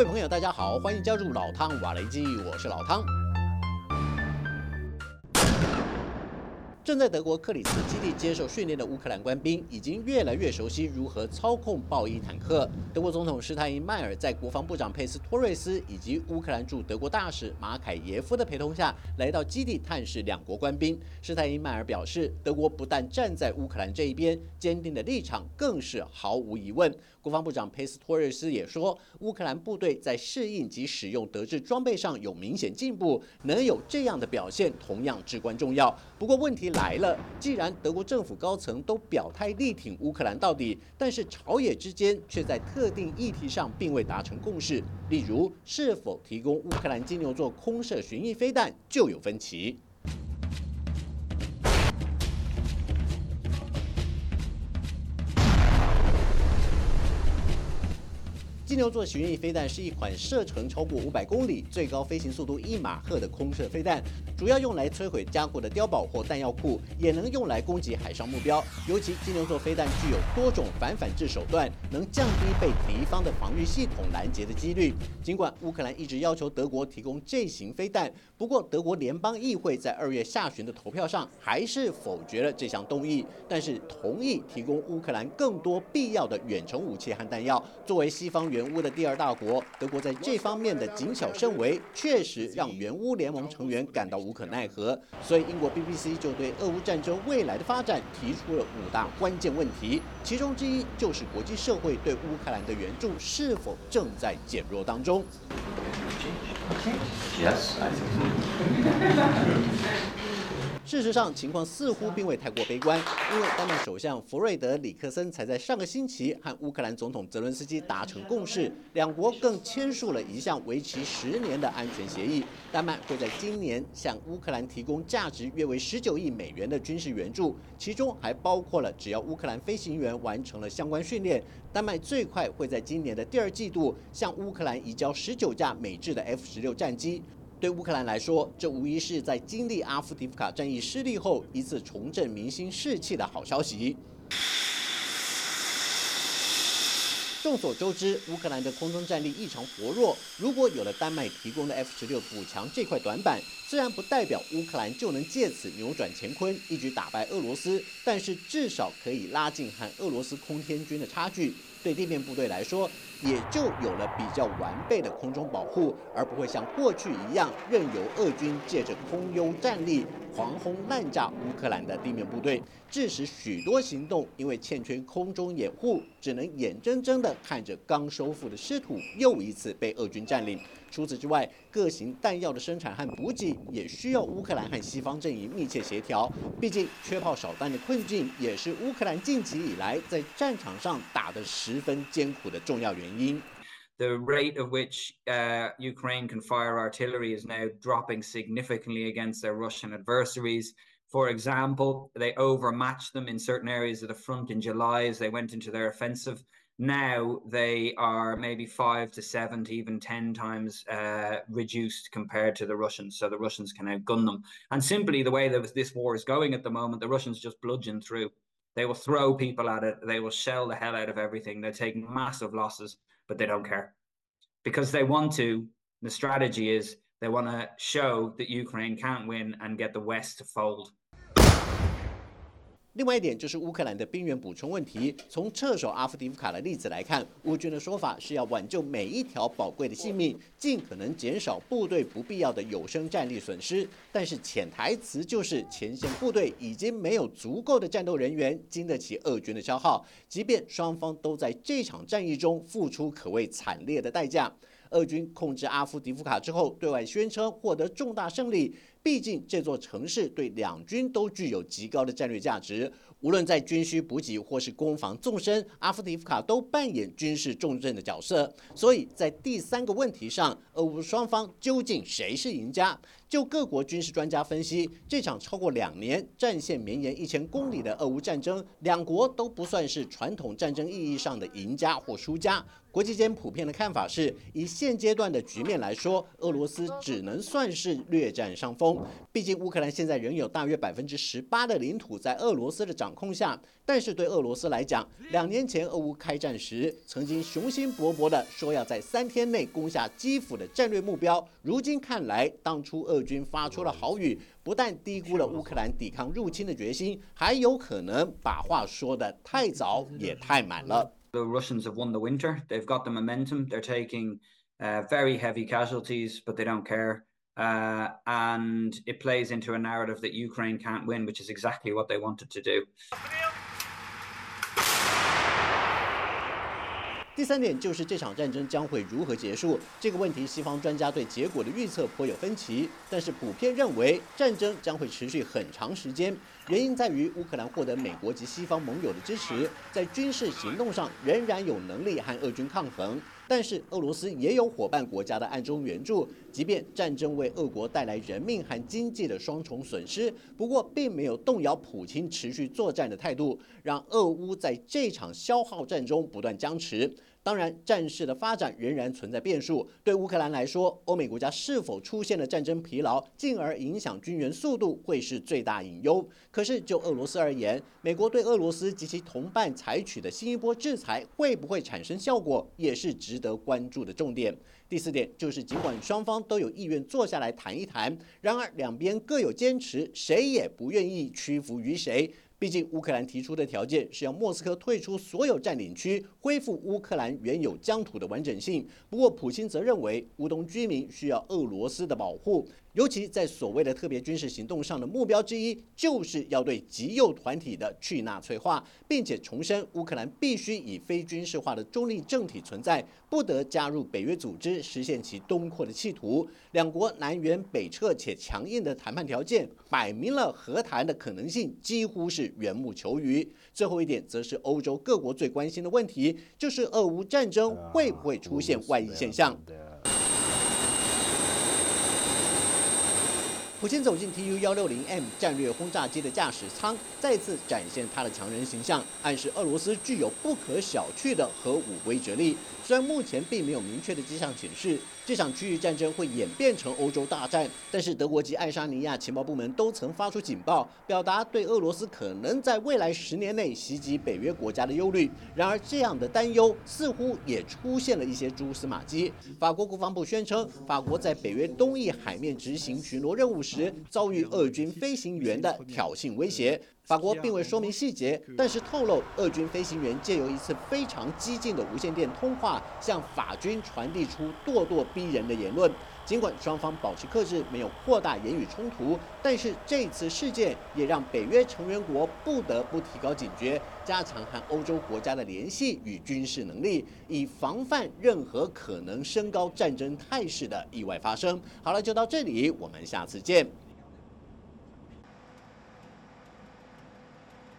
各位朋友，大家好，欢迎加入老汤瓦雷基，我是老汤。正在德国克里斯基地接受训练的乌克兰官兵，已经越来越熟悉如何操控豹伊坦克。德国总统施泰因迈尔在国防部长佩斯托瑞斯以及乌克兰驻德国大使马凯耶夫的陪同下，来到基地探视两国官兵。施泰因迈尔表示，德国不但站在乌克兰这一边，坚定的立场更是毫无疑问。国防部长佩斯托瑞斯也说，乌克兰部队在适应及使用德制装备上有明显进步，能有这样的表现同样至关重要。不过问题来来了，既然德国政府高层都表态力挺乌克兰到底，但是朝野之间却在特定议题上并未达成共识，例如是否提供乌克兰金牛座空射巡弋飞弹就有分歧。金牛座巡弋飞弹是一款射程超过五百公里、最高飞行速度一马赫的空射飞弹，主要用来摧毁加固的碉堡或弹药库，也能用来攻击海上目标。尤其金牛座飞弹具有多种反反制手段，能降低被敌方的防御系统拦截的几率。尽管乌克兰一直要求德国提供这型飞弹，不过德国联邦议会在二月下旬的投票上还是否决了这项动议，但是同意提供乌克兰更多必要的远程武器和弹药。作为西方援乌的第二大国，德国在这方面的谨小慎微，确实让援乌联盟成员感到无无可奈何。所以，英国 BBC 就对俄乌战争未来的发展提出了五大关键问题，其中之一就是国际社会对乌克兰的援助是否正在减弱当中。事实上，情况似乎并未太过悲观，因为丹麦首相弗瑞德里克森才在上个星期和乌克兰总统泽伦斯基达成共识，两国更签署了一项为期十年的安全协议。丹麦会在今年向乌克兰提供价值约为十九亿美元的军事援助，其中还包括了只要乌克兰飞行员完成了相关训练，丹麦最快会在今年的第二季度向乌克兰移交十九架美制的 F 十六战机。对乌克兰来说，这无疑是在经历阿夫迪夫卡战役失利后一次重振民心士气的好消息。众所周知，乌克兰的空中战力异常薄弱。如果有了丹麦提供的 F 十六补强这块短板，虽然不代表乌克兰就能借此扭转乾坤，一举打败俄罗斯，但是至少可以拉近和俄罗斯空天军的差距。对地面部队来说，也就有了比较完备的空中保护，而不会像过去一样任由俄军借着空优战力狂轰滥炸乌克兰的地面部队，致使许多行动因为欠缺空中掩护，只能眼睁睁地看着刚收复的失土又一次被俄军占领。除此之外，各型弹药的生产和补给也需要乌克兰和西方阵营密切协调。毕竟，缺炮少弹的困境也是乌克兰近期以来在战场上打得十分艰苦的重要原因。The rate of which uh, Ukraine can fire artillery is now dropping significantly against their Russian adversaries. For example, they overmatched them in certain areas of the front in July as they went into their offensive. Now they are maybe five to seven to even 10 times uh, reduced compared to the Russians. So the Russians can outgun them. And simply the way that this war is going at the moment, the Russians just bludgeon through. They will throw people at it. They will shell the hell out of everything. They're taking massive losses, but they don't care because they want to. The strategy is they want to show that Ukraine can't win and get the West to fold. 另外一点就是乌克兰的兵员补充问题。从撤守阿夫迪夫卡的例子来看，乌军的说法是要挽救每一条宝贵的性命，尽可能减少部队不必要的有生战力损失。但是潜台词就是前线部队已经没有足够的战斗人员经得起俄军的消耗，即便双方都在这场战役中付出可谓惨烈的代价。俄军控制阿夫迪夫卡之后，对外宣称获得重大胜利。毕竟这座城市对两军都具有极高的战略价值，无论在军需补给或是攻防纵深，阿夫迪夫卡都扮演军事重镇的角色。所以在第三个问题上，俄乌双方究竟谁是赢家？就各国军事专家分析，这场超过两年、战线绵延一千公里的俄乌战争，两国都不算是传统战争意义上的赢家或输家。国际间普遍的看法是，以现阶段的局面来说，俄罗斯只能算是略占上风。毕竟乌克兰现在仍有大约百分之十八的领土在俄罗斯的掌控下，但是对俄罗斯来讲，两年前俄乌开战时，曾经雄心勃勃的说要在三天内攻下基辅的战略目标，如今看来，当初俄军发出了豪语，不但低估了乌克兰抵抗入侵的决心，还有可能把话说的太早也太满了。The Russians have won the winter. They've got the momentum. They're taking uh, very heavy casualties, but they don't care. Uh, and it plays into a narrative that Ukraine can't win, which is exactly what they wanted to do. 第三点就是这场战争将会如何结束这个问题，西方专家对结果的预测颇有分歧，但是普遍认为战争将会持续很长时间。原因在于乌克兰获得美国及西方盟友的支持，在军事行动上仍然有能力和俄军抗衡。但是俄罗斯也有伙伴国家的暗中援助，即便战争为俄国带来人命和经济的双重损失，不过并没有动摇普京持续作战的态度，让俄乌在这场消耗战中不断僵持。当然，战事的发展仍然存在变数。对乌克兰来说，欧美国家是否出现了战争疲劳，进而影响军援速度，会是最大隐忧。可是就俄罗斯而言，美国对俄罗斯及其同伴采取的新一波制裁，会不会产生效果，也是值得关注的重点。第四点就是，尽管双方都有意愿坐下来谈一谈，然而两边各有坚持，谁也不愿意屈服于谁。毕竟，乌克兰提出的条件是要莫斯科退出所有占领区，恢复乌克兰原有疆土的完整性。不过，普京则认为乌东居民需要俄罗斯的保护。尤其在所谓的特别军事行动上的目标之一，就是要对极右团体的去纳粹化，并且重申乌克兰必须以非军事化的中立政体存在，不得加入北约组织，实现其东扩的企图。两国南辕北辙且强硬的谈判条件，摆明了和谈的可能性几乎是缘木求鱼。最后一点，则是欧洲各国最关心的问题，就是俄乌战争会不会出现外溢现象。普京走进 Tu 幺六零 M 战略轰炸机的驾驶舱，再次展现他的强人形象，暗示俄罗斯具有不可小觑的核武威慑力。虽然目前并没有明确的迹象显示这场区域战争会演变成欧洲大战，但是德国及爱沙尼亚情报部门都曾发出警报，表达对俄罗斯可能在未来十年内袭击北约国家的忧虑。然而，这样的担忧似乎也出现了一些蛛丝马迹。法国国防部宣称，法国在北约东翼海面执行巡逻任务时，遭遇俄军飞行员的挑衅威胁。法国并未说明细节，但是透露，俄军飞行员借由一次非常激进的无线电通话，向法军传递出咄咄逼人的言论。尽管双方保持克制，没有扩大言语冲突，但是这次事件也让北约成员国不得不提高警觉，加强和欧洲国家的联系与军事能力，以防范任何可能升高战争态势的意外发生。好了，就到这里，我们下次见。